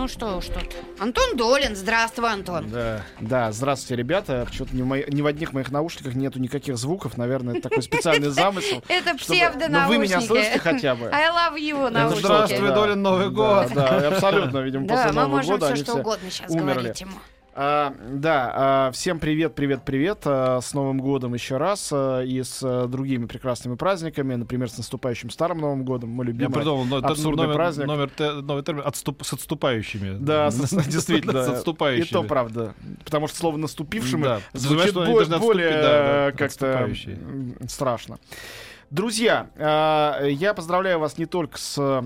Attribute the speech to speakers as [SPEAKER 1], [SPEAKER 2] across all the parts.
[SPEAKER 1] Ну что уж тут. Антон Долин. Здравствуй, Антон.
[SPEAKER 2] Да, да, здравствуйте, ребята. Почему-то ни, в мои- ни в одних моих наушниках нету никаких звуков. Наверное, это такой специальный замысел.
[SPEAKER 1] Это псевдонаушники.
[SPEAKER 2] Но вы меня слышите хотя бы?
[SPEAKER 1] I love you, наушники.
[SPEAKER 2] здравствуй,
[SPEAKER 3] Долин, Новый год.
[SPEAKER 2] Да, абсолютно, видимо, после Нового года они все
[SPEAKER 1] угодно сейчас
[SPEAKER 2] умерли. А, да, а, всем привет, привет, привет. а, с Новым годом еще раз. а, и с а, другими прекрасными праздниками. Например, с наступающим Старым Новым годом. Мой
[SPEAKER 3] Я
[SPEAKER 2] любимый.
[SPEAKER 3] придумал но-
[SPEAKER 2] абсурдный
[SPEAKER 3] номер,
[SPEAKER 2] праздник.
[SPEAKER 3] номер, те- новый термин отступ- с отступающими.
[SPEAKER 2] Да, с- действительно.
[SPEAKER 3] С отступающими.
[SPEAKER 2] И то правда. Потому что слово наступившими
[SPEAKER 3] Да,
[SPEAKER 2] звучит бо- более
[SPEAKER 3] да, да,
[SPEAKER 2] как-то страшно. Друзья, э, я поздравляю вас не только с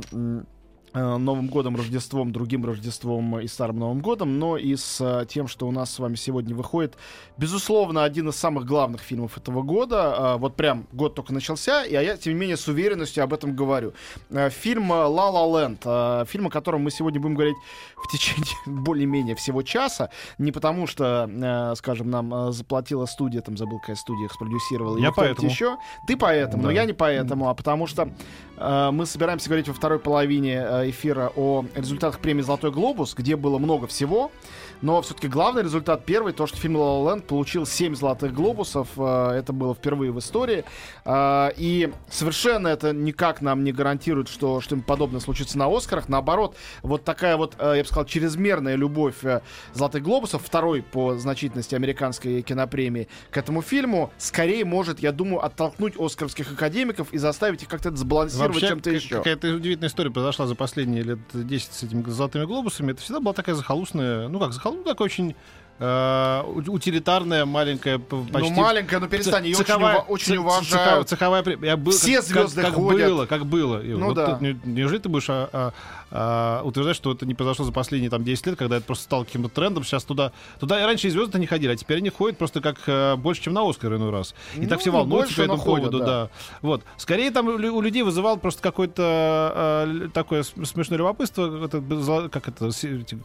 [SPEAKER 2] Новым годом, Рождеством, другим Рождеством и Старым Новым годом, но и с э, тем, что у нас с вами сегодня выходит, безусловно, один из самых главных фильмов этого года. Э, Вот прям год только начался, и а я, тем не менее, с уверенностью об этом говорю. Э, Фильм «Ла Ла Ленд», э, фильм, о котором мы сегодня будем говорить в течение более-менее всего часа, не потому что, э, скажем, нам э, заплатила студия, там забыл, какая студия их спродюсировала,
[SPEAKER 3] Я поэтому.
[SPEAKER 2] еще. Ты поэтому, но
[SPEAKER 3] Да.
[SPEAKER 2] я не поэтому, а потому что э, мы собираемся говорить во второй половине э, эфира о результатах премии «Золотой глобус», где было много всего, но все-таки главный результат первый, то, что фильм «Ла Ла Ленд» получил 7 «Золотых глобусов», э, это было впервые в истории, Э, и совершенно это никак нам не гарантирует, что что-нибудь подобное случится на «Оскарах», наоборот, вот такая вот, э, я бы сказал, чрезмерная любовь «Золотых глобусов», второй по значительности американской кинопремии, к этому фильму, скорее может, я думаю, оттолкнуть оскаровских академиков и заставить их как-то сбалансировать чем-то еще.
[SPEAKER 3] какая-то удивительная история произошла за последние лет 10 с этими золотыми глобусами. Это всегда была такая захолустная, ну как захолустная, такая очень э, у- утилитарная, маленькая, п- почти...
[SPEAKER 2] ну, маленькая, ну перестань, ее очень,
[SPEAKER 3] цеховая-
[SPEAKER 2] очень
[SPEAKER 3] ц-
[SPEAKER 2] уважают.
[SPEAKER 3] цеховая- цеховая. Я был,
[SPEAKER 2] Все
[SPEAKER 3] как-
[SPEAKER 2] звезды
[SPEAKER 3] как, как
[SPEAKER 2] ходят.
[SPEAKER 3] было, как было.
[SPEAKER 2] Ну
[SPEAKER 3] вот
[SPEAKER 2] да.
[SPEAKER 3] тут не- неужели ты будешь а, а, а, утверждать, что это не произошло за последние там 10 лет, когда это просто стало каким-то трендом? Сейчас туда, туда и раньше и звезды не ходили, а теперь они ходят просто как э, больше, чем на Оскар иной раз. И
[SPEAKER 2] Ну,
[SPEAKER 3] так все волнуются
[SPEAKER 2] больше,
[SPEAKER 3] по
[SPEAKER 2] но
[SPEAKER 3] этому
[SPEAKER 2] ходят, да.
[SPEAKER 3] да. Вот. Скорее там у, лю- у людей вызывал просто какое-то э, л- такое смешное любопытство, это, как это,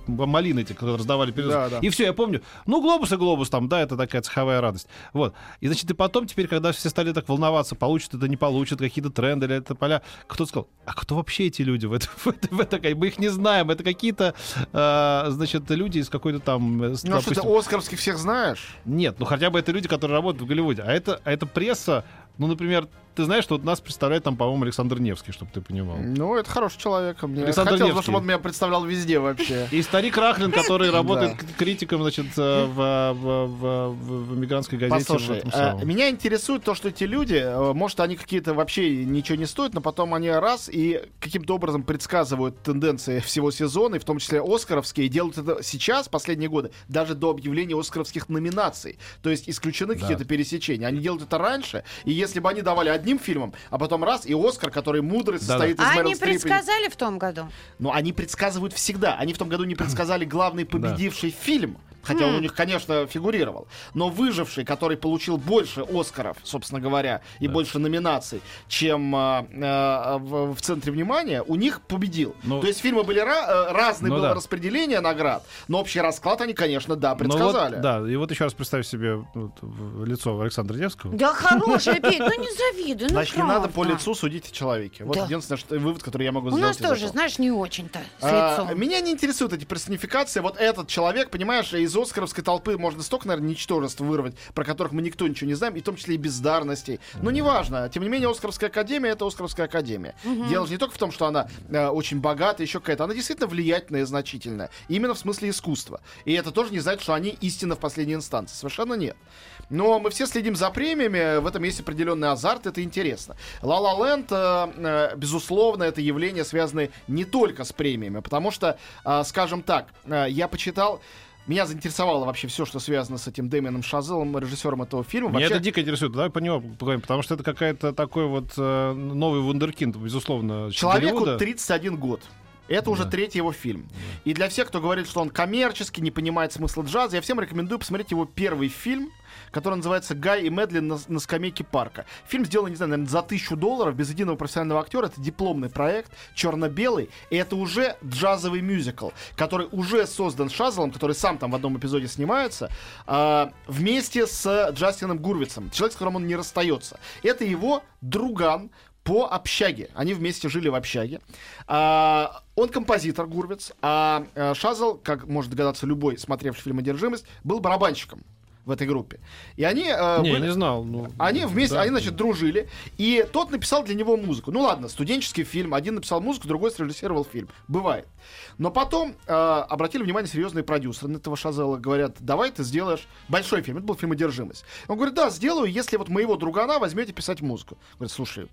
[SPEAKER 3] малины эти, которые раздавали перед
[SPEAKER 2] Да, да.
[SPEAKER 3] И все, я помню. Ну, глобус и глобус там, да, это такая цеховая радость. Вот. И, значит, и потом теперь, когда все стали так волноваться, получат это, не получат, какие-то тренды или это поля, кто-то сказал, а кто вообще эти люди в это, в это, в это- мы их не знаем, это какие-то, э, значит, люди из какой-то там... э,
[SPEAKER 2] Ну а что ты
[SPEAKER 3] допустим,
[SPEAKER 2] оскаровских всех знаешь?
[SPEAKER 3] нет, ну хотя бы это люди, которые работают в Голливуде. А это, а это пресса, ну, например, ты знаешь, что вот нас представляет там, по-моему, Александр Невский, чтобы ты понимал.
[SPEAKER 2] Ну, это хороший человек. Мне
[SPEAKER 3] Александр
[SPEAKER 2] хотелось,
[SPEAKER 3] Невский.
[SPEAKER 2] чтобы он меня представлял везде вообще.
[SPEAKER 3] И старик Рахлин, который работает
[SPEAKER 2] Да.
[SPEAKER 3] критиком, значит, э, в, в, в, в- эмигрантской газете.
[SPEAKER 2] Послушай,
[SPEAKER 3] самом.
[SPEAKER 2] меня интересует то, что эти люди, э, может, они какие-то вообще ничего не стоят, но потом они раз и каким-то образом предсказывают тенденции всего сезона, и в том числе оскаровские, и делают это сейчас, последние годы, даже до объявления оскаровских номинаций. То есть исключены
[SPEAKER 3] Да.
[SPEAKER 2] какие-то пересечения. Они делают это раньше, и если бы они давали одним фильмом, а потом раз, и Оскар, который мудрый, состоит из
[SPEAKER 1] А
[SPEAKER 2] Мэрил
[SPEAKER 1] они
[SPEAKER 2] Стрип и-
[SPEAKER 1] предсказали в том году?
[SPEAKER 2] Но они предсказывают всегда. Они в том году не предсказали главный победивший фильм. Хотя он у них, конечно, фигурировал. Но выживший, который получил больше Оскаров, собственно говоря, и
[SPEAKER 3] Да.
[SPEAKER 2] больше номинаций, чем а, в, в центре внимания, у них победил.
[SPEAKER 3] Ну,
[SPEAKER 2] То есть фильмы были ра- э, разные,
[SPEAKER 3] ну
[SPEAKER 2] было
[SPEAKER 3] да.
[SPEAKER 2] распределение наград, но общий расклад они, конечно, да,
[SPEAKER 3] Ну
[SPEAKER 2] предсказали.
[SPEAKER 3] вот, да, и вот еще раз представь себе вот, лицо Александра Невского.
[SPEAKER 1] Да хороший Петь, ну не завидуй, ну
[SPEAKER 2] Значит, не надо по лицу судить о человеке. Вот
[SPEAKER 1] Да.
[SPEAKER 2] единственный что- вывод, который я могу
[SPEAKER 1] У
[SPEAKER 2] сделать.
[SPEAKER 1] нас
[SPEAKER 2] из
[SPEAKER 1] тоже,
[SPEAKER 2] этого.
[SPEAKER 1] знаешь, не очень-то с
[SPEAKER 2] А,
[SPEAKER 1] лицом.
[SPEAKER 2] Меня не интересуют эти персонификации. Вот этот человек, понимаешь, из оскаровской толпы можно столько, наверное, ничтожеств вырвать, про которых мы никто ничего не знаем, и в том числе и бездарностей. Но неважно. Тем не менее, Оскаровская академия — это Оскаровская академия. Дело же не только в том, что она э, очень богатая, еще какая-то. Она действительно влиятельная и значительная. Именно в смысле искусства. И это тоже не значит, что они истина в последней инстанции. Совершенно нет. Но мы все следим за премиями, в этом есть определенный азарт, это интересно. La Land, э, э, безусловно, это явление, связанное не только с премиями, потому что, э, скажем так, э, я почитал меня заинтересовало вообще все, что связано с этим Дэмианом Шазелом, режиссером этого фильма.
[SPEAKER 3] Меня
[SPEAKER 2] Вообще,
[SPEAKER 3] это дико интересует. Давай по него поговорим, потому что это какая-то такой вот э, новый вундеркинд, безусловно,
[SPEAKER 2] человеку
[SPEAKER 3] Голливуда.
[SPEAKER 2] 31 год. Это уже третий его фильм. И для всех, кто говорит, что он коммерческий, не понимает смысла джаза, я всем рекомендую посмотреть его первый фильм, который называется «Гай и Медлин на, на скамейке парка». Фильм сделан, не знаю, наверное, за тысячу долларов, без единого профессионального актера. Это дипломный проект, черно-белый. И это уже джазовый мюзикл, который уже создан Шазелом, который сам там в одном эпизоде снимается, а, вместе с Джастином Гурвицем, человек, с которым он не расстается. Это его друган, по общаге. Они вместе жили в общаге. А, он композитор Гурвиц, а, а Шазел, как может догадаться любой, смотревший фильм «Одержимость», был барабанщиком в этой группе. И они... э,
[SPEAKER 3] Не,
[SPEAKER 2] были-
[SPEAKER 3] не знал. ну,
[SPEAKER 2] они вместе,
[SPEAKER 3] да.
[SPEAKER 2] они, значит, дружили. И тот написал для него музыку. Ну ладно, студенческий фильм. Один написал музыку, другой срежиссировал фильм. Бывает. Но потом э, обратили внимание серьезные продюсеры на этого Шазела. Говорят, давай ты сделаешь большой фильм. Это был фильм «Одержимость». Он говорит, да, сделаю, если вот моего другана возьмете писать музыку. Говорит, слушай,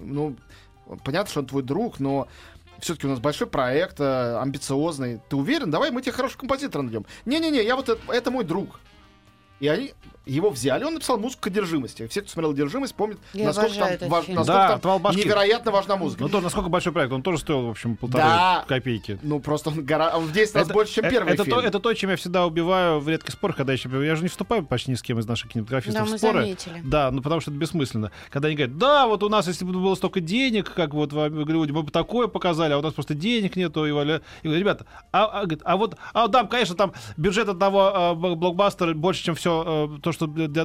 [SPEAKER 2] ну, понятно, что он твой друг, но все-таки у нас большой проект, э, амбициозный. Ты уверен? Давай мы тебе хорошего композитора найдем. Не-не-не, я вот это, это мой друг. И они его взяли, он написал музыку к одержимости. Все, кто смотрел одержимость, помнят,
[SPEAKER 1] Я
[SPEAKER 2] насколько, там,
[SPEAKER 1] этот
[SPEAKER 2] важ-
[SPEAKER 1] фильм.
[SPEAKER 2] насколько
[SPEAKER 3] Да,
[SPEAKER 2] там невероятно важна музыка.
[SPEAKER 3] Ну, то, насколько большой проект? Он тоже стоил, в общем, полторы
[SPEAKER 2] Да.
[SPEAKER 3] копейки.
[SPEAKER 2] Ну, просто он, гора... он в 10 раз больше, чем
[SPEAKER 3] э-
[SPEAKER 2] первый
[SPEAKER 3] это
[SPEAKER 2] фильм.
[SPEAKER 3] То, это то, чем я всегда убиваю в редких спорах, когда я еще... Я же не вступаю почти ни с кем из наших кинематографистов
[SPEAKER 1] Да, мы
[SPEAKER 3] в споры.
[SPEAKER 1] заметили.
[SPEAKER 3] Да, ну потому что это бессмысленно. Когда они говорят, да, вот у нас, если бы было столько денег, как вот в Голливуде, мы бы такое показали, а у нас просто денег нету. И, Валя- и говорят, ребята, а, а, а вот, а, да, конечно, там бюджет одного а, бл- блокбастера больше, чем все то, что для- для-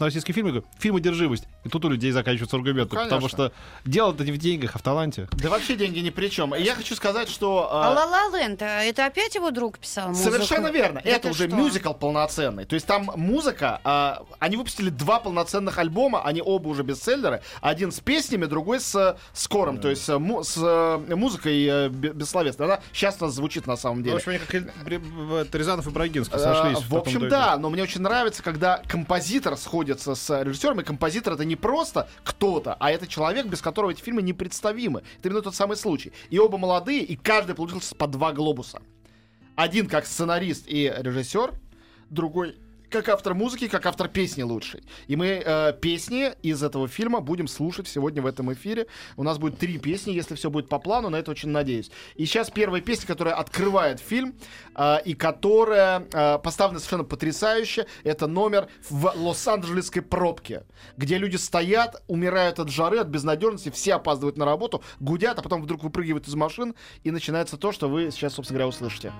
[SPEAKER 3] на российские фильмы. Я говорю, фильм «Одержимость». И тут у людей заканчиваются аргументы,
[SPEAKER 2] Ну,
[SPEAKER 3] потому что дело-то не в деньгах, а в таланте.
[SPEAKER 2] Да вообще деньги ни при чем. И я хочу сказать, что...
[SPEAKER 1] А
[SPEAKER 2] а,
[SPEAKER 1] «Ла Ла Ленд», это опять его друг писал музыку?
[SPEAKER 2] Совершенно верно.
[SPEAKER 1] Да
[SPEAKER 2] Это
[SPEAKER 1] ты
[SPEAKER 2] уже
[SPEAKER 1] что?
[SPEAKER 2] мюзикл полноценный. То есть там музыка. а, они выпустили два полноценных альбома. Они оба уже бестселлеры. Один с песнями, другой с э, скором. То есть э, му- с э, музыкой э, бе- бессловесной. Она сейчас у нас звучит на самом
[SPEAKER 3] В
[SPEAKER 2] деле.
[SPEAKER 3] общем, они как в- Рязанов и Брагинский
[SPEAKER 2] Э,
[SPEAKER 3] сошлись.
[SPEAKER 2] В общем, да, но мне очень нравится, когда композитор сходится с режиссером, и композитор это не просто кто-то, а это человек, без которого эти фильмы непредставимы. Это именно тот самый случай. И оба молодые, и каждый получил по два глобуса. Один как сценарист и режиссер, другой как автор музыки, как автор песни лучший. И мы э, песни из этого фильма будем слушать сегодня в этом эфире. У нас будет три песни, если все будет по плану, на это очень надеюсь. И сейчас первая песня, которая открывает фильм, э, и которая э, поставлена совершенно потрясающе, это номер в Лос-Анджелесской пробке, где люди стоят, умирают от жары, от безнадежности, все опаздывают на работу, гудят, а потом вдруг выпрыгивают из машин, и начинается то, что вы сейчас, собственно говоря, услышите.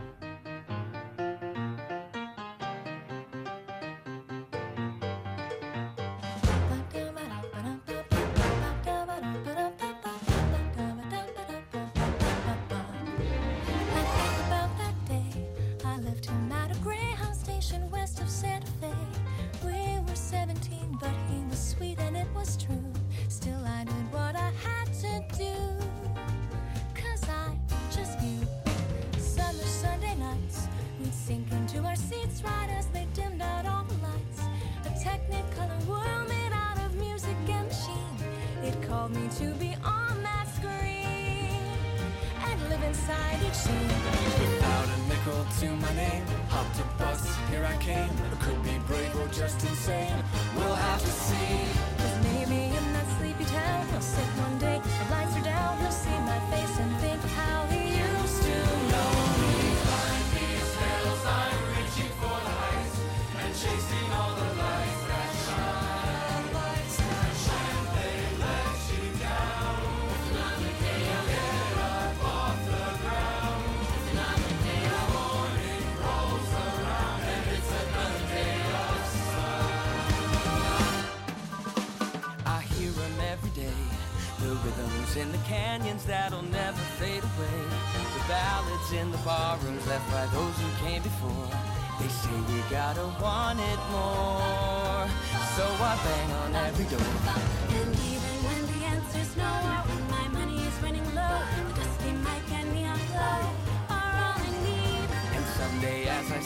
[SPEAKER 4] To be on that screen and live inside each scene.
[SPEAKER 5] Without a nickel to my name, hopped a bus, here I came. I could be brave or just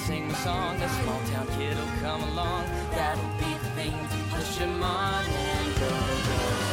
[SPEAKER 5] sing the song, a small town kid'll come along. That'll be the thing to push him on and go, go.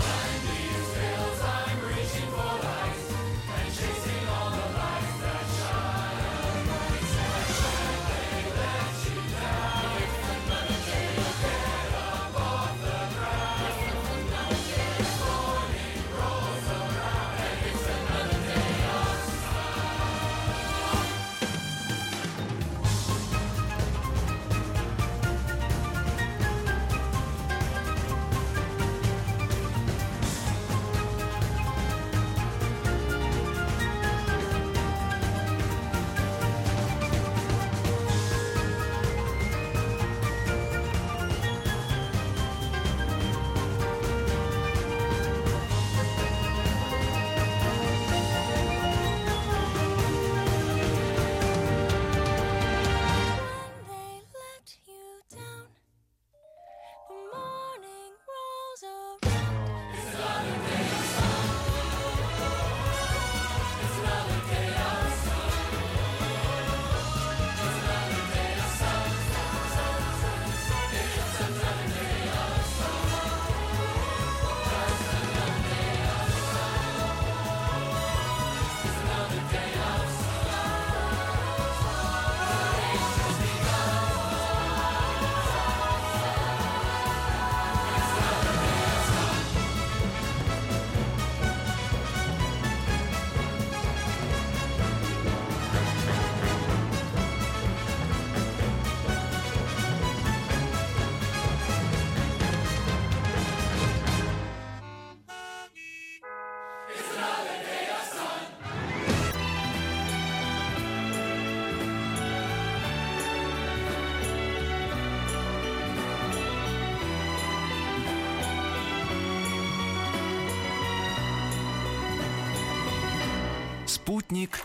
[SPEAKER 6] Спутник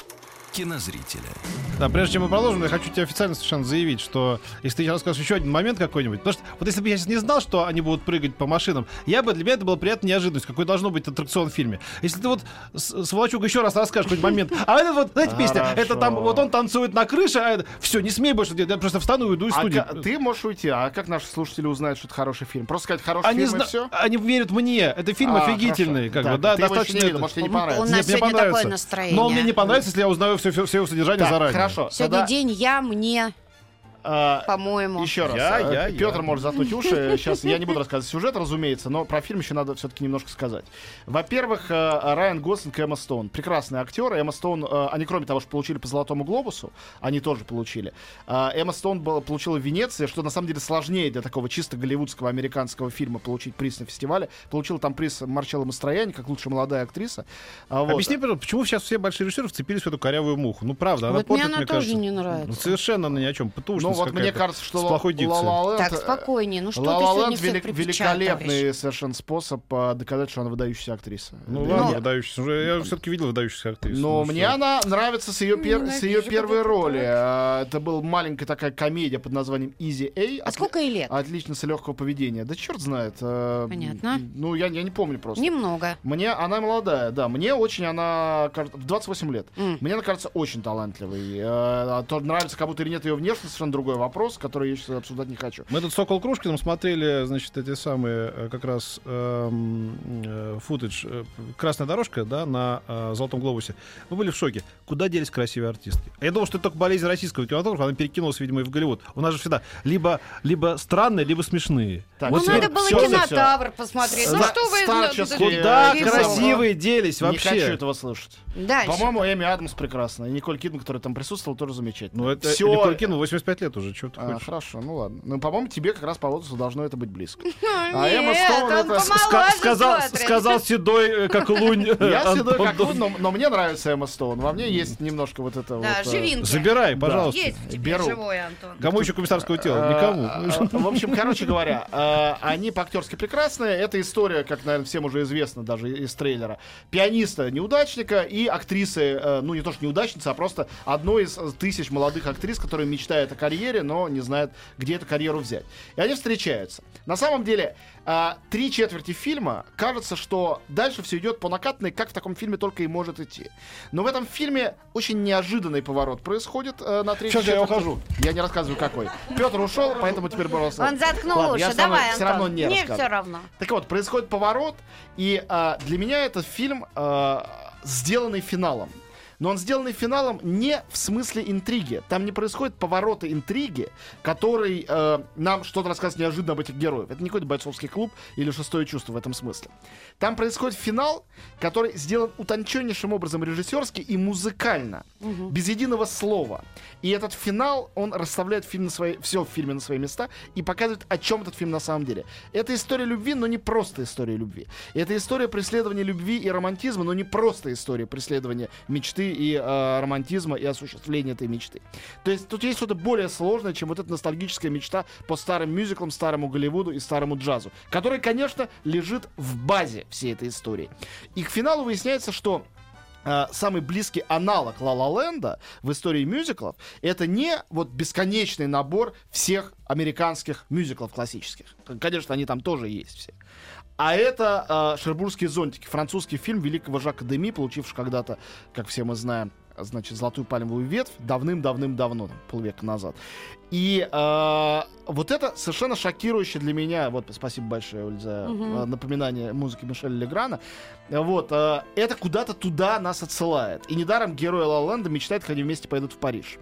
[SPEAKER 6] кинозрителя.
[SPEAKER 3] Да, прежде чем мы продолжим, я хочу тебе официально совершенно заявить, что если ты сейчас расскажешь еще один момент какой-нибудь, потому что вот если бы я сейчас не знал, что они будут прыгать по машинам, я бы для меня это была приятная неожиданность, какой должно быть аттракцион в фильме. Если ты вот с, еще раз расскажешь какой-нибудь момент, а это вот, знаете, песня, это там, вот он танцует на крыше, а это, все, не смей больше делать, я просто встану и уйду из
[SPEAKER 2] А
[SPEAKER 3] студии.
[SPEAKER 2] ка- ты можешь уйти, а как наши слушатели узнают, что это хороший фильм? Просто сказать хороший
[SPEAKER 3] Они,
[SPEAKER 2] фильм и
[SPEAKER 3] зна-
[SPEAKER 2] все?
[SPEAKER 3] они верят мне, это фильм офигительный, как бы, да,
[SPEAKER 2] ты его еще
[SPEAKER 3] достаточно.
[SPEAKER 2] не видел, может, тебе не
[SPEAKER 1] У
[SPEAKER 2] понравится.
[SPEAKER 1] нас
[SPEAKER 3] Нет, мне
[SPEAKER 1] сегодня такое настроение.
[SPEAKER 3] Но мне не понравится, если я узнаю все, все, все его содержание
[SPEAKER 2] Так,
[SPEAKER 3] заранее.
[SPEAKER 2] хорошо.
[SPEAKER 1] Сегодня
[SPEAKER 2] тогда,
[SPEAKER 1] день я, мне, по-моему.
[SPEAKER 2] Еще раз.
[SPEAKER 3] Я,
[SPEAKER 2] э,
[SPEAKER 3] я, я.
[SPEAKER 2] Петр может заткнуть уши. Сейчас я не буду рассказывать сюжет, разумеется, но про фильм еще надо все-таки немножко сказать. Во-первых, э, Райан Гослинг и Эмма Стоун. Прекрасные актеры. Эмма Стоун, э, они кроме того, что получили по Золотому Глобусу, они тоже получили. Э, Эмма Стоун была- получила в Венеции, что на самом деле сложнее для такого чисто голливудского американского фильма получить приз на фестивале. Получила там приз Марчелло Мастрояни, как лучшая молодая актриса. А, вот.
[SPEAKER 3] Объясни, пожалуйста, почему сейчас все большие режиссеры вцепились в эту корявую муху? Ну, правда, она
[SPEAKER 1] Вот мне
[SPEAKER 3] портит,
[SPEAKER 1] она тоже
[SPEAKER 3] кажется.
[SPEAKER 1] не нравится.
[SPEAKER 3] Ну, совершенно она ни о чем.
[SPEAKER 2] Ну вот мне кажется, что
[SPEAKER 3] с плохой
[SPEAKER 2] «Ла-
[SPEAKER 3] дикцией.
[SPEAKER 2] «Ла Ла
[SPEAKER 1] Так,
[SPEAKER 2] Ленд», э,
[SPEAKER 1] спокойнее. Ну что ты
[SPEAKER 2] «Ла Ла
[SPEAKER 1] сегодня
[SPEAKER 2] Ленд»
[SPEAKER 1] всех
[SPEAKER 2] велик- великолепный совершенно способ а, доказать, что она выдающаяся актриса.
[SPEAKER 3] Ну,
[SPEAKER 2] Да,
[SPEAKER 3] ладно. Уже Я все-таки видел выдающихся актрис.
[SPEAKER 2] Но
[SPEAKER 3] Ну,
[SPEAKER 2] мне
[SPEAKER 3] что?
[SPEAKER 2] она нравится с ее, пер- с ее первой роли. А, Это была маленькая такая комедия под названием Easy A.
[SPEAKER 1] А сколько ей лет?
[SPEAKER 2] Отлично, с легкого поведения. Да черт знает. а,
[SPEAKER 1] Понятно.
[SPEAKER 2] Ну, я, я не помню просто.
[SPEAKER 1] Немного.
[SPEAKER 2] Мне она молодая, да. Мне очень она в 28 лет. Мне она кажется очень талантливой. Э, а то нравится кому-то или нет ее внешность, совершенно другой вопрос, который я сейчас обсуждать не хочу.
[SPEAKER 3] Мы тут с Сокол Крушкиным смотрели, значит, эти самые э, как раз эм, э, футаж, э, красная дорожка, да, на э, Золотом Глобусе. Мы были в шоке. Куда делись красивые артистки? Я думал, что это только болезнь российского кинематографа, она перекинулась, видимо, и в Голливуд. У нас же всегда либо, либо странные, либо смешные.
[SPEAKER 2] Так,
[SPEAKER 1] Ну,
[SPEAKER 2] теперь
[SPEAKER 1] надо было
[SPEAKER 2] всё.
[SPEAKER 1] кинотавр посмотреть. Ну что вы...
[SPEAKER 2] старческие
[SPEAKER 3] Куда красивые делись
[SPEAKER 2] Не хочу
[SPEAKER 3] вообще?
[SPEAKER 2] этого слышать.
[SPEAKER 1] Дальше.
[SPEAKER 2] По-моему, Эми Адамс прекрасна. И Николь Кидман, которая там присутствовала, тоже замечательно.
[SPEAKER 3] Ну, это Николь Кидман, 85 лет уже, что ты
[SPEAKER 2] А,
[SPEAKER 3] хочешь?
[SPEAKER 2] хорошо, ну ладно. Ну, по-моему, тебе как раз по возрасту должно это быть близко. А
[SPEAKER 1] Нет,
[SPEAKER 2] Эмма Стоун это-
[SPEAKER 3] сказал, сказал седой, э, как лунь.
[SPEAKER 2] Я седой как лунь, но, но мне нравится Эмма Стоун. Во мне есть немножко вот это
[SPEAKER 1] Да,
[SPEAKER 2] вот... э,
[SPEAKER 1] живинки.
[SPEAKER 3] Забирай, пожалуйста.
[SPEAKER 1] Есть
[SPEAKER 2] Беру.
[SPEAKER 1] Антон.
[SPEAKER 3] Кому еще комиссарского тела?
[SPEAKER 2] э,
[SPEAKER 3] Никому.
[SPEAKER 2] э, В общем, короче говоря, э, они по-актерски прекрасные. Это история, как, наверное, всем уже известно, даже из трейлера. Пианиста неудачника и актрисы, э, ну не то что неудачницы, а просто одной из э, тысяч молодых актрис, которые мечтают о карьере, но не знают, где эту карьеру взять. И они встречаются. На самом деле, э, три четверти фильма кажется, что дальше все идет по накатанной, как в таком фильме только и может идти. Но в этом фильме очень неожиданный поворот происходит э, на третьей
[SPEAKER 3] Сейчас я
[SPEAKER 2] четверти.
[SPEAKER 3] ухожу.
[SPEAKER 2] Я не рассказываю, какой. Петр ушел, поэтому теперь, пожалуйста.
[SPEAKER 1] Он заткнул
[SPEAKER 2] Ладно, я
[SPEAKER 1] уши.
[SPEAKER 2] равно-
[SPEAKER 1] Давай,
[SPEAKER 2] всё равно
[SPEAKER 1] Антон.
[SPEAKER 2] не
[SPEAKER 1] Мне все равно.
[SPEAKER 2] Так вот, происходит поворот, и а, для меня этот фильм а, сделанный финалом. Но он сделанный финалом не в смысле интриги. Там не происходит поворота интриги, который э, нам что-то рассказывает неожиданно об этих героях. Это не какой-то бойцовский клуб или шестое чувство в этом смысле. Там происходит финал, который сделан утонченнейшим образом режиссерски и музыкально, без единого слова. И этот финал, он расставляет фильм на свои, все в фильме на свои места и показывает, о чем этот фильм на самом деле. Это история любви, но не просто история любви. Это история преследования любви и романтизма, но не просто история преследования мечты и э, романтизма и осуществления этой мечты. То есть тут есть что-то более сложное, чем вот эта ностальгическая мечта по старым мюзиклам, старому Голливуду и старому джазу, который, конечно, лежит в базе всей этой истории. И к финалу выясняется, что э, самый близкий аналог Ла Ла Ленда в истории мюзиклов это не вот бесконечный набор всех американских мюзиклов классических. Конечно, они там тоже есть все. А это э, «Шербургские зонтики», французский фильм великого Жака Деми, получивший когда-то, как все мы знаем, значит, «Золотую пальмовую ветвь» давным-давным-давно, полвека назад. И э, вот это совершенно шокирующе для меня, вот, спасибо большое, Оль, за э, напоминание музыки Мишеля Леграна, вот, э, это куда-то туда нас отсылает. И недаром герои Ла Ленда мечтают, как они вместе пойдут в Париж.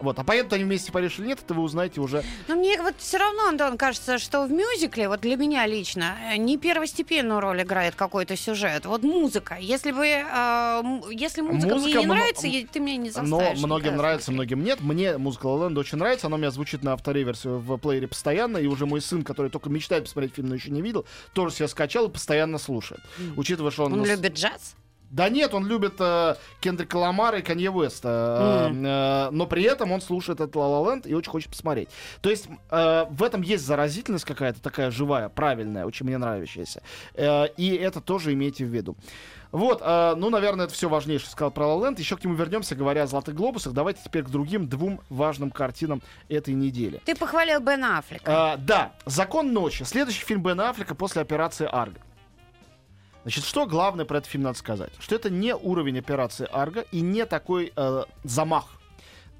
[SPEAKER 2] Вот, а поедут они вместе в Париж или нет, это вы узнаете уже
[SPEAKER 1] Но мне вот все равно, Антон, кажется, что в мюзикле, вот для меня лично, э, не первостепенную роль играет какой-то сюжет. Вот музыка. Если бы, э, если музыка,
[SPEAKER 2] Музыка
[SPEAKER 1] мне не нравится, ты меня не заставишь.
[SPEAKER 2] Но многим нравится, многим нет. Мне музыка La La Land очень нравится. Она у меня звучит на автореверсе в плеере постоянно. И уже мой сын, который только мечтает посмотреть фильм, но еще не видел, тоже себя скачал и постоянно слушает. Учитывая, что он...
[SPEAKER 1] Он
[SPEAKER 2] нас-
[SPEAKER 1] любит джаз?
[SPEAKER 2] Да нет, он любит э, Кендрика Ламара и Канье Уэста, э, э, но при этом он слушает этот La Land и очень хочет посмотреть. То есть э, в этом есть заразительность какая-то такая живая, правильная, очень мне нравящаяся. Э, и это тоже имейте в виду. Вот, э, ну, наверное, это все важнее, что сказал про La Land. Еще к нему вернемся, говоря о «Золотых глобусах». Давайте теперь к другим двум важным картинам этой недели.
[SPEAKER 1] Ты похвалил Бен Аффлека.
[SPEAKER 2] А, да, «Закон ночи». Следующий фильм Бена Аффлека после операции «Арго». Значит, что главное про этот фильм надо сказать? Что это не уровень операции «Арго» и не такой э, замах.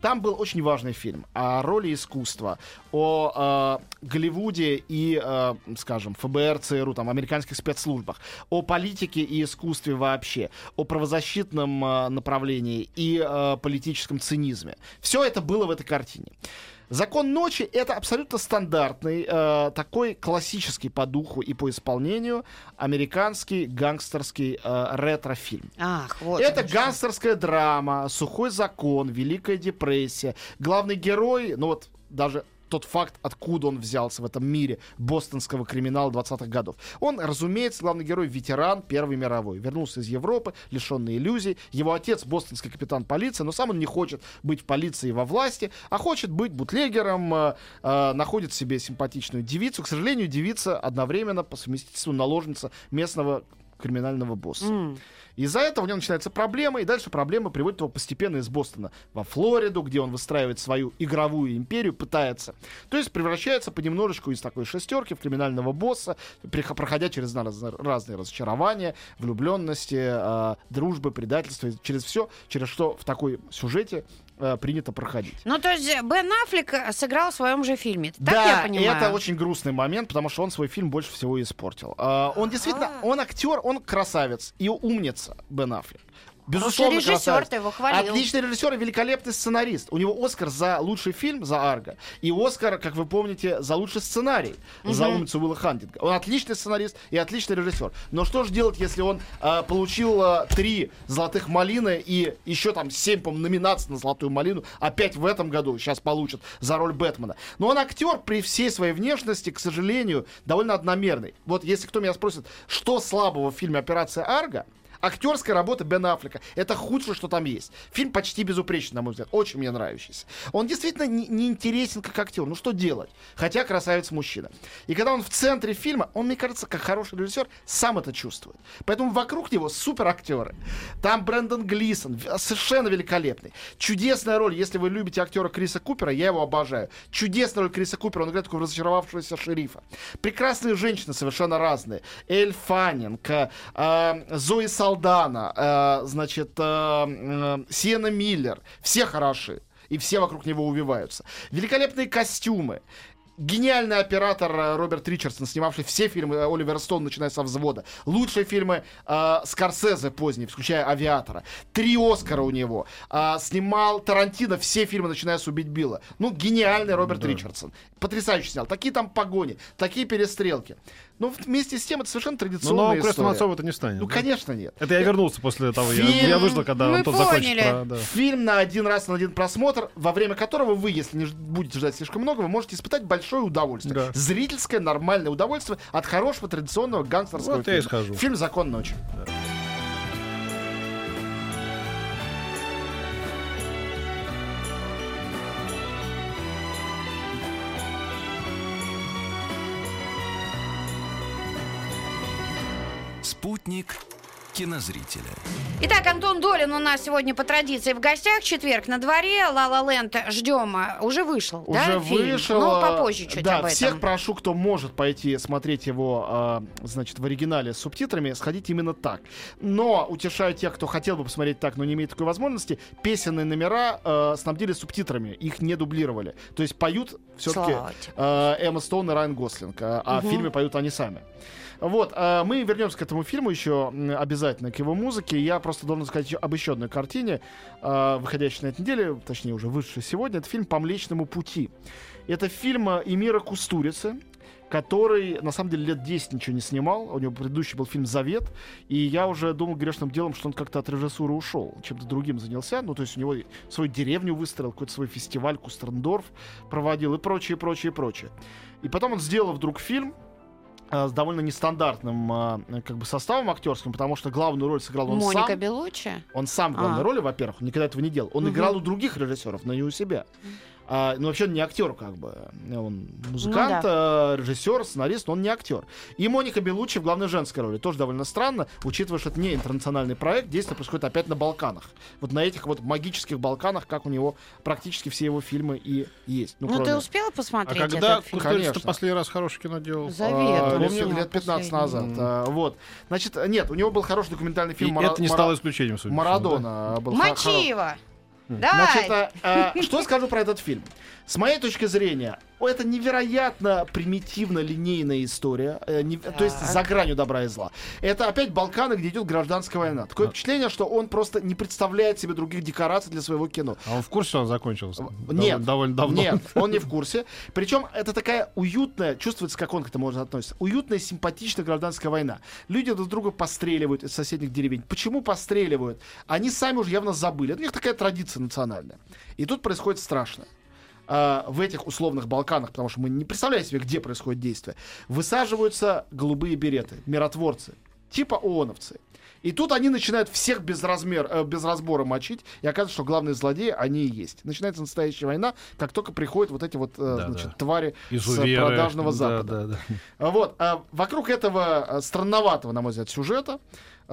[SPEAKER 2] Там был очень важный фильм о роли искусства, о э, Голливуде и, э, скажем, ФБР, ЦРУ, там, американских спецслужбах, о политике и искусстве вообще, о правозащитном э, направлении и э, политическом цинизме. Все это было в этой картине. Закон ночи это абсолютно стандартный, э, такой классический по духу и по исполнению американский гангстерский э, ретро-фильм.
[SPEAKER 1] Ах, вот.
[SPEAKER 2] Это гангстерская драма, сухой закон, Великая депрессия. Главный герой, ну вот даже тот факт, откуда он взялся в этом мире бостонского криминала 20-х годов. Он, разумеется, главный герой ветеран Первой мировой. Вернулся из Европы, лишенный иллюзий. Его отец бостонский капитан полиции, но сам он не хочет быть в полиции во власти, а хочет быть бутлегером, э, э, находит себе симпатичную девицу. К сожалению, девица одновременно по совместительству наложница местного криминального босса.
[SPEAKER 1] М.
[SPEAKER 2] Из-за этого у него начинаются проблемы, и дальше проблемы приводят его постепенно из Бостона во Флориду, где он выстраивает свою игровую империю, пытается. То есть превращается понемножечку из такой шестерки в криминального босса, проходя через раз- разные разочарования, влюбленности, э, дружбы, предательства, через все, через что в такой сюжете э, принято проходить.
[SPEAKER 1] Ну, то есть Бен Аффлек э, сыграл в своем же фильме. Так
[SPEAKER 2] да,
[SPEAKER 1] я понимаю?
[SPEAKER 2] это очень грустный момент, потому что он свой фильм больше всего испортил. А, он действительно, он актер, он красавец и умница Бен Аффлек. Безусловно,
[SPEAKER 1] режиссер,
[SPEAKER 2] красавец.
[SPEAKER 1] ты его хвалил.
[SPEAKER 2] Отличный режиссер и великолепный сценарист. У него Оскар за лучший фильм за Арго. И Оскар, как вы помните, за лучший сценарий за умницу Уилла Хантинга. Он отличный сценарист и отличный режиссер. Но что же делать, если он а, получил а, три золотых малины и еще там семь, по номинаций на золотую малину опять в этом году сейчас получит за роль Бэтмена. Но он актер при всей своей внешности, к сожалению, довольно одномерный. Вот если кто меня спросит, что слабого в фильме «Операция Арго», Актерская работа Бена Аффлека. Это худшее, что там есть. Фильм почти безупречный, на мой взгляд. Очень мне нравящийся. Он действительно не, не интересен как актер. Ну что делать? Хотя красавец мужчина. И когда он в центре фильма, он, мне кажется, как хороший режиссер, сам это чувствует. Поэтому вокруг него супер актеры. Там Брэндон Глисон, совершенно великолепный. Чудесная роль, если вы любите актера Криса Купера, я его обожаю. Чудесная роль Криса Купера, он играет такого разочаровавшегося шерифа. Прекрасные женщины совершенно разные. Эль Фаннинг, э, э, Зои Салдана, э, значит, э, э, Сиена Миллер. Все хороши. И все вокруг него увиваются. Великолепные костюмы. Гениальный оператор э, Роберт Ричардсон, снимавший все фильмы э, Оливера Стоун, начиная со взвода. Лучшие фильмы э, Скорсезе поздние, включая «Авиатора». Три Оскара у него. А, снимал Тарантино все фильмы, начиная с «Убить Билла». Ну, гениальный Роберт Ричардсон. Потрясающе снял. Такие там погони, такие перестрелки. Но вместе с тем это совершенно
[SPEAKER 3] Ну,
[SPEAKER 2] традиционная
[SPEAKER 3] новым крестным
[SPEAKER 2] история.
[SPEAKER 3] отцом это не станет.
[SPEAKER 2] Ну,
[SPEAKER 3] да?
[SPEAKER 2] конечно, нет.
[SPEAKER 3] Это я вернулся после того. Я,
[SPEAKER 2] Фильм.
[SPEAKER 3] я выждал, когда
[SPEAKER 1] Мы
[SPEAKER 3] Антон закончит.
[SPEAKER 1] поняли.
[SPEAKER 3] про- да.
[SPEAKER 2] Фильм на один раз, на один просмотр, во время которого вы, если не будете ждать слишком много, вы можете испытать большое удовольствие.
[SPEAKER 3] Да.
[SPEAKER 2] Зрительское, нормальное удовольствие от хорошего традиционного гангстерского
[SPEAKER 3] Вот я и
[SPEAKER 2] фильма.
[SPEAKER 3] схожу.
[SPEAKER 2] Фильм «Закон ночи».
[SPEAKER 6] Спутник кинозрителя.
[SPEAKER 1] Итак, Антон Долин у нас сегодня по традиции в гостях. Четверг на дворе. La Land ждем. Уже вышел,
[SPEAKER 2] Уже
[SPEAKER 1] да, фильм?
[SPEAKER 2] вышел.
[SPEAKER 1] Ну,
[SPEAKER 2] а,
[SPEAKER 1] попозже чуть
[SPEAKER 2] да,
[SPEAKER 1] об этом.
[SPEAKER 2] всех прошу, кто может пойти смотреть его, а, значит, в оригинале с субтитрами, сходить именно так. Но утешаю тех, кто хотел бы посмотреть так, но не имеет такой возможности, песенные номера а, снабдили субтитрами, их не дублировали. То есть поют все-таки. Эмма Стоун и Райан Гослинг, а, а в фильме поют они сами. Вот, а, мы вернемся к этому фильму еще м, обязательно, к его музыке. Я просто должен сказать об еще одной картине, а, выходящей на этой неделе, точнее уже вышедшей сегодня. Это фильм «По Млечному пути». Это фильм а, Эмира Кустурицы, который, на самом деле, лет 10 ничего не снимал. У него предыдущий был фильм «Завет». И я уже думал грешным делом, что он как-то от режиссуры ушел. Чем-то другим занялся. Ну, то есть у него свою деревню выстроил, какой-то свой фестиваль Кустерндорф проводил и прочее, прочее, прочее. И потом он сделал вдруг фильм, с довольно нестандартным а, как бы составом актерским, потому что главную роль сыграл он
[SPEAKER 1] Моника
[SPEAKER 2] сам.
[SPEAKER 1] Белуччи.
[SPEAKER 2] Он сам в главной
[SPEAKER 1] А.
[SPEAKER 2] роли, во-первых, никогда этого не делал. Он
[SPEAKER 1] Мгм.
[SPEAKER 2] играл у других режиссеров, но не у себя. А, ну, вообще он не актер, как бы. Он музыкант,
[SPEAKER 1] Ну
[SPEAKER 2] а, режиссер, сценарист, но он не актер. И Моника Белуччи в главной женской роли. Тоже довольно странно, учитывая, что это не интернациональный проект, действие происходит опять на Балканах. Вот на этих вот магических Балканах, как у него практически все его фильмы и есть. Ну,
[SPEAKER 1] Ну,
[SPEAKER 2] кроме-
[SPEAKER 1] ты успела
[SPEAKER 3] А
[SPEAKER 1] посмотреть
[SPEAKER 3] когда
[SPEAKER 1] этот фильм?
[SPEAKER 2] Конечно.
[SPEAKER 3] ты последний раз хорошее кино делал?
[SPEAKER 1] Завет.
[SPEAKER 2] А,
[SPEAKER 1] он
[SPEAKER 2] лет,
[SPEAKER 1] снял
[SPEAKER 2] лет 15
[SPEAKER 1] последний.
[SPEAKER 2] назад. А, вот. Значит, нет, у него был хороший документальный
[SPEAKER 3] И
[SPEAKER 2] фильм «Мара-
[SPEAKER 3] это не стало исключением, судя по всему, да?
[SPEAKER 2] Марадона. был хо- хоро-
[SPEAKER 1] Мочиво! Давай!
[SPEAKER 2] Значит, а, а, что скажу про этот фильм? С моей точки зрения, это невероятно примитивно линейная история, э, не- то есть за гранью добра и зла. Это опять Балканы, где идет гражданская война. Такое впечатление, что он просто не представляет себе других декораций для своего кино.
[SPEAKER 3] А он в курсе, что он закончился?
[SPEAKER 2] Нет,
[SPEAKER 3] Довольно, довольно давно.
[SPEAKER 2] Нет, он не в курсе. Причем это такая уютная, чувствуется, как он к этому может относиться, уютная, симпатичная гражданская война. Люди друг друга постреливают из соседних деревень. Почему постреливают? Они сами уже явно забыли. Это у них такая традиция национальная. И тут происходит страшно. А, в этих условных Балканах, потому что мы не представляем себе, где происходит действие, высаживаются голубые береты, миротворцы, типа ООНовцы. И тут они начинают всех без, размер, э, без разбора мочить, и оказывается, что главные злодеи они и есть. Начинается настоящая война, как только приходят вот эти вот э,
[SPEAKER 3] Да,
[SPEAKER 2] значит,
[SPEAKER 3] да.
[SPEAKER 2] твари
[SPEAKER 3] Изуверы.
[SPEAKER 2] с продажного
[SPEAKER 3] Да,
[SPEAKER 2] Запада.
[SPEAKER 3] да, да.
[SPEAKER 2] А Вот, а вокруг этого а, странноватого, на мой взгляд, сюжета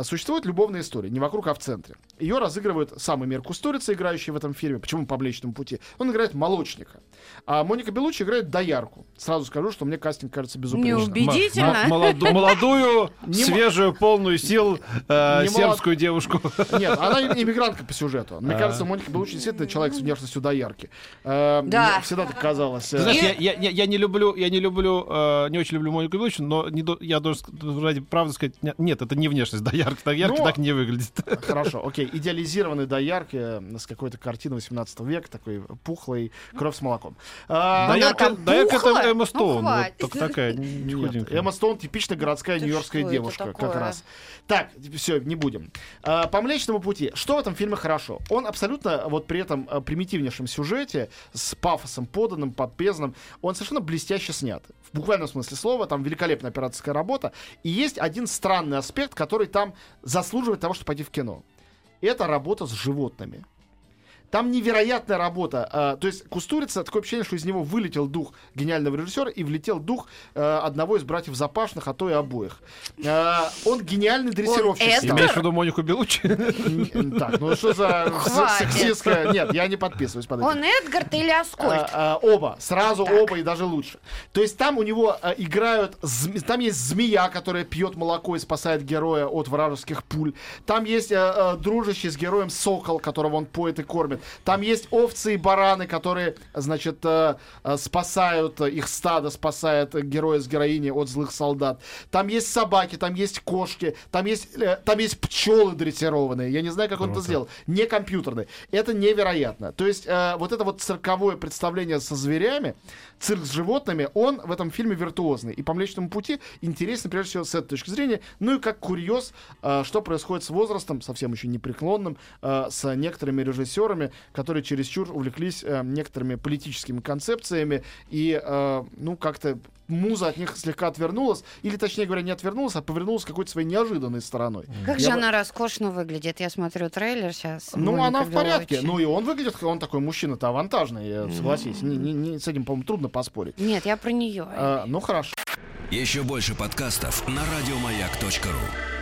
[SPEAKER 2] существует любовная история. Не вокруг, а в центре. Ее разыгрывает самый Мир Кустурица, играющий в этом фильме. Почему по Млечному пути? Он играет молочника. А Моника Белуччи играет доярку. Сразу скажу, что мне кастинг кажется безупречным.
[SPEAKER 1] Неубедительно.
[SPEAKER 3] М- молоду- молодую, свежую, полную сил э, сербскую девушку.
[SPEAKER 2] Нет, она иммигрантка по сюжету. Мне
[SPEAKER 3] А.
[SPEAKER 2] кажется, Моника Белуччи действительно человек с внешностью доярки. Э,
[SPEAKER 1] Да.
[SPEAKER 2] мне Всегда так казалось. Э,
[SPEAKER 3] знаешь, я, я- не люблю, я не люблю, не очень люблю Монику Белуччи, но я должен ради правды сказать, не- нет, это не внешность доярка, доярка
[SPEAKER 2] Ну,
[SPEAKER 3] так не выглядит.
[SPEAKER 2] Хорошо, окей. Идеализированный доярки э, с какой-то картины 18 века, такой пухлый, кровь с молоком. А,
[SPEAKER 3] Доярка, доярка
[SPEAKER 1] пухла?
[SPEAKER 3] это Эмма
[SPEAKER 1] Ну,
[SPEAKER 3] Стоун, вот
[SPEAKER 1] хватит.
[SPEAKER 3] только такая не
[SPEAKER 2] Нет,
[SPEAKER 3] худенькая.
[SPEAKER 2] Эмма Стоун типичная городская
[SPEAKER 1] Ты
[SPEAKER 2] нью-йоркская девушка, как раз. Так, все, не будем. А, по Млечному пути. Что в этом фильме хорошо? Он абсолютно вот при этом а, примитивнейшем сюжете, с пафосом поданным, подпезным, он совершенно блестяще снят. В буквальном смысле слова, там великолепная операторская работа. И есть один странный аспект, который там заслуживает того, чтобы пойти в кино. Это работа с животными. Там невероятная работа. А, то есть Кустурица, такое ощущение, что из него вылетел дух гениального режиссера и влетел дух э, одного из братьев Запашных, а то и обоих. А, он гениальный дрессировщик
[SPEAKER 1] Он
[SPEAKER 2] стал.
[SPEAKER 3] Имеешь в виду Монику Белуччи?
[SPEAKER 2] Н- Так, ну что за сексистская... Нет, я не подписываюсь под этим.
[SPEAKER 1] Он Эдгард или Аскольд?
[SPEAKER 2] А, оба, сразу оба и даже лучше. То есть там у него играют, там есть змея, которая пьет молоко и спасает героя от вражеских пуль. Там есть дружащий с героем сокол, которого он поет и кормит. Там есть овцы и бараны, которые, значит, а, а, спасают а, их стадо, спасает э, героя с героиней от злых солдат. Там есть собаки, там есть кошки, там есть, э, там есть пчелы дрессированные. Я не знаю, как он это
[SPEAKER 3] Круто.
[SPEAKER 2] сделал не компьютерный. Это невероятно. То есть э, вот это вот цирковое представление со зверями, цирк с животными, он в этом фильме виртуозный. И по Млечному пути интересен прежде всего с этой точки зрения. Ну и как курьез, э, что происходит с возрастом, совсем еще непреклонным, э, с некоторыми режиссерами, которые чересчур увлеклись э, некоторыми политическими концепциями и, э, ну, как-то муза от них слегка отвернулась, или, точнее говоря, не отвернулась, а повернулась какой-то своей неожиданной стороной.
[SPEAKER 1] Как
[SPEAKER 2] Я
[SPEAKER 1] же
[SPEAKER 2] бы-
[SPEAKER 1] она роскошно выглядит. Я смотрю трейлер сейчас.
[SPEAKER 2] Ну, она в порядке. Ну, и он выглядит, он такой мужчина-то авантажный, согласись. Не- не- не- с этим, по-моему, трудно поспорить.
[SPEAKER 1] Нет, я про нее.
[SPEAKER 2] А, ну, хорошо.
[SPEAKER 6] Еще больше подкастов на радиомаяк.ру.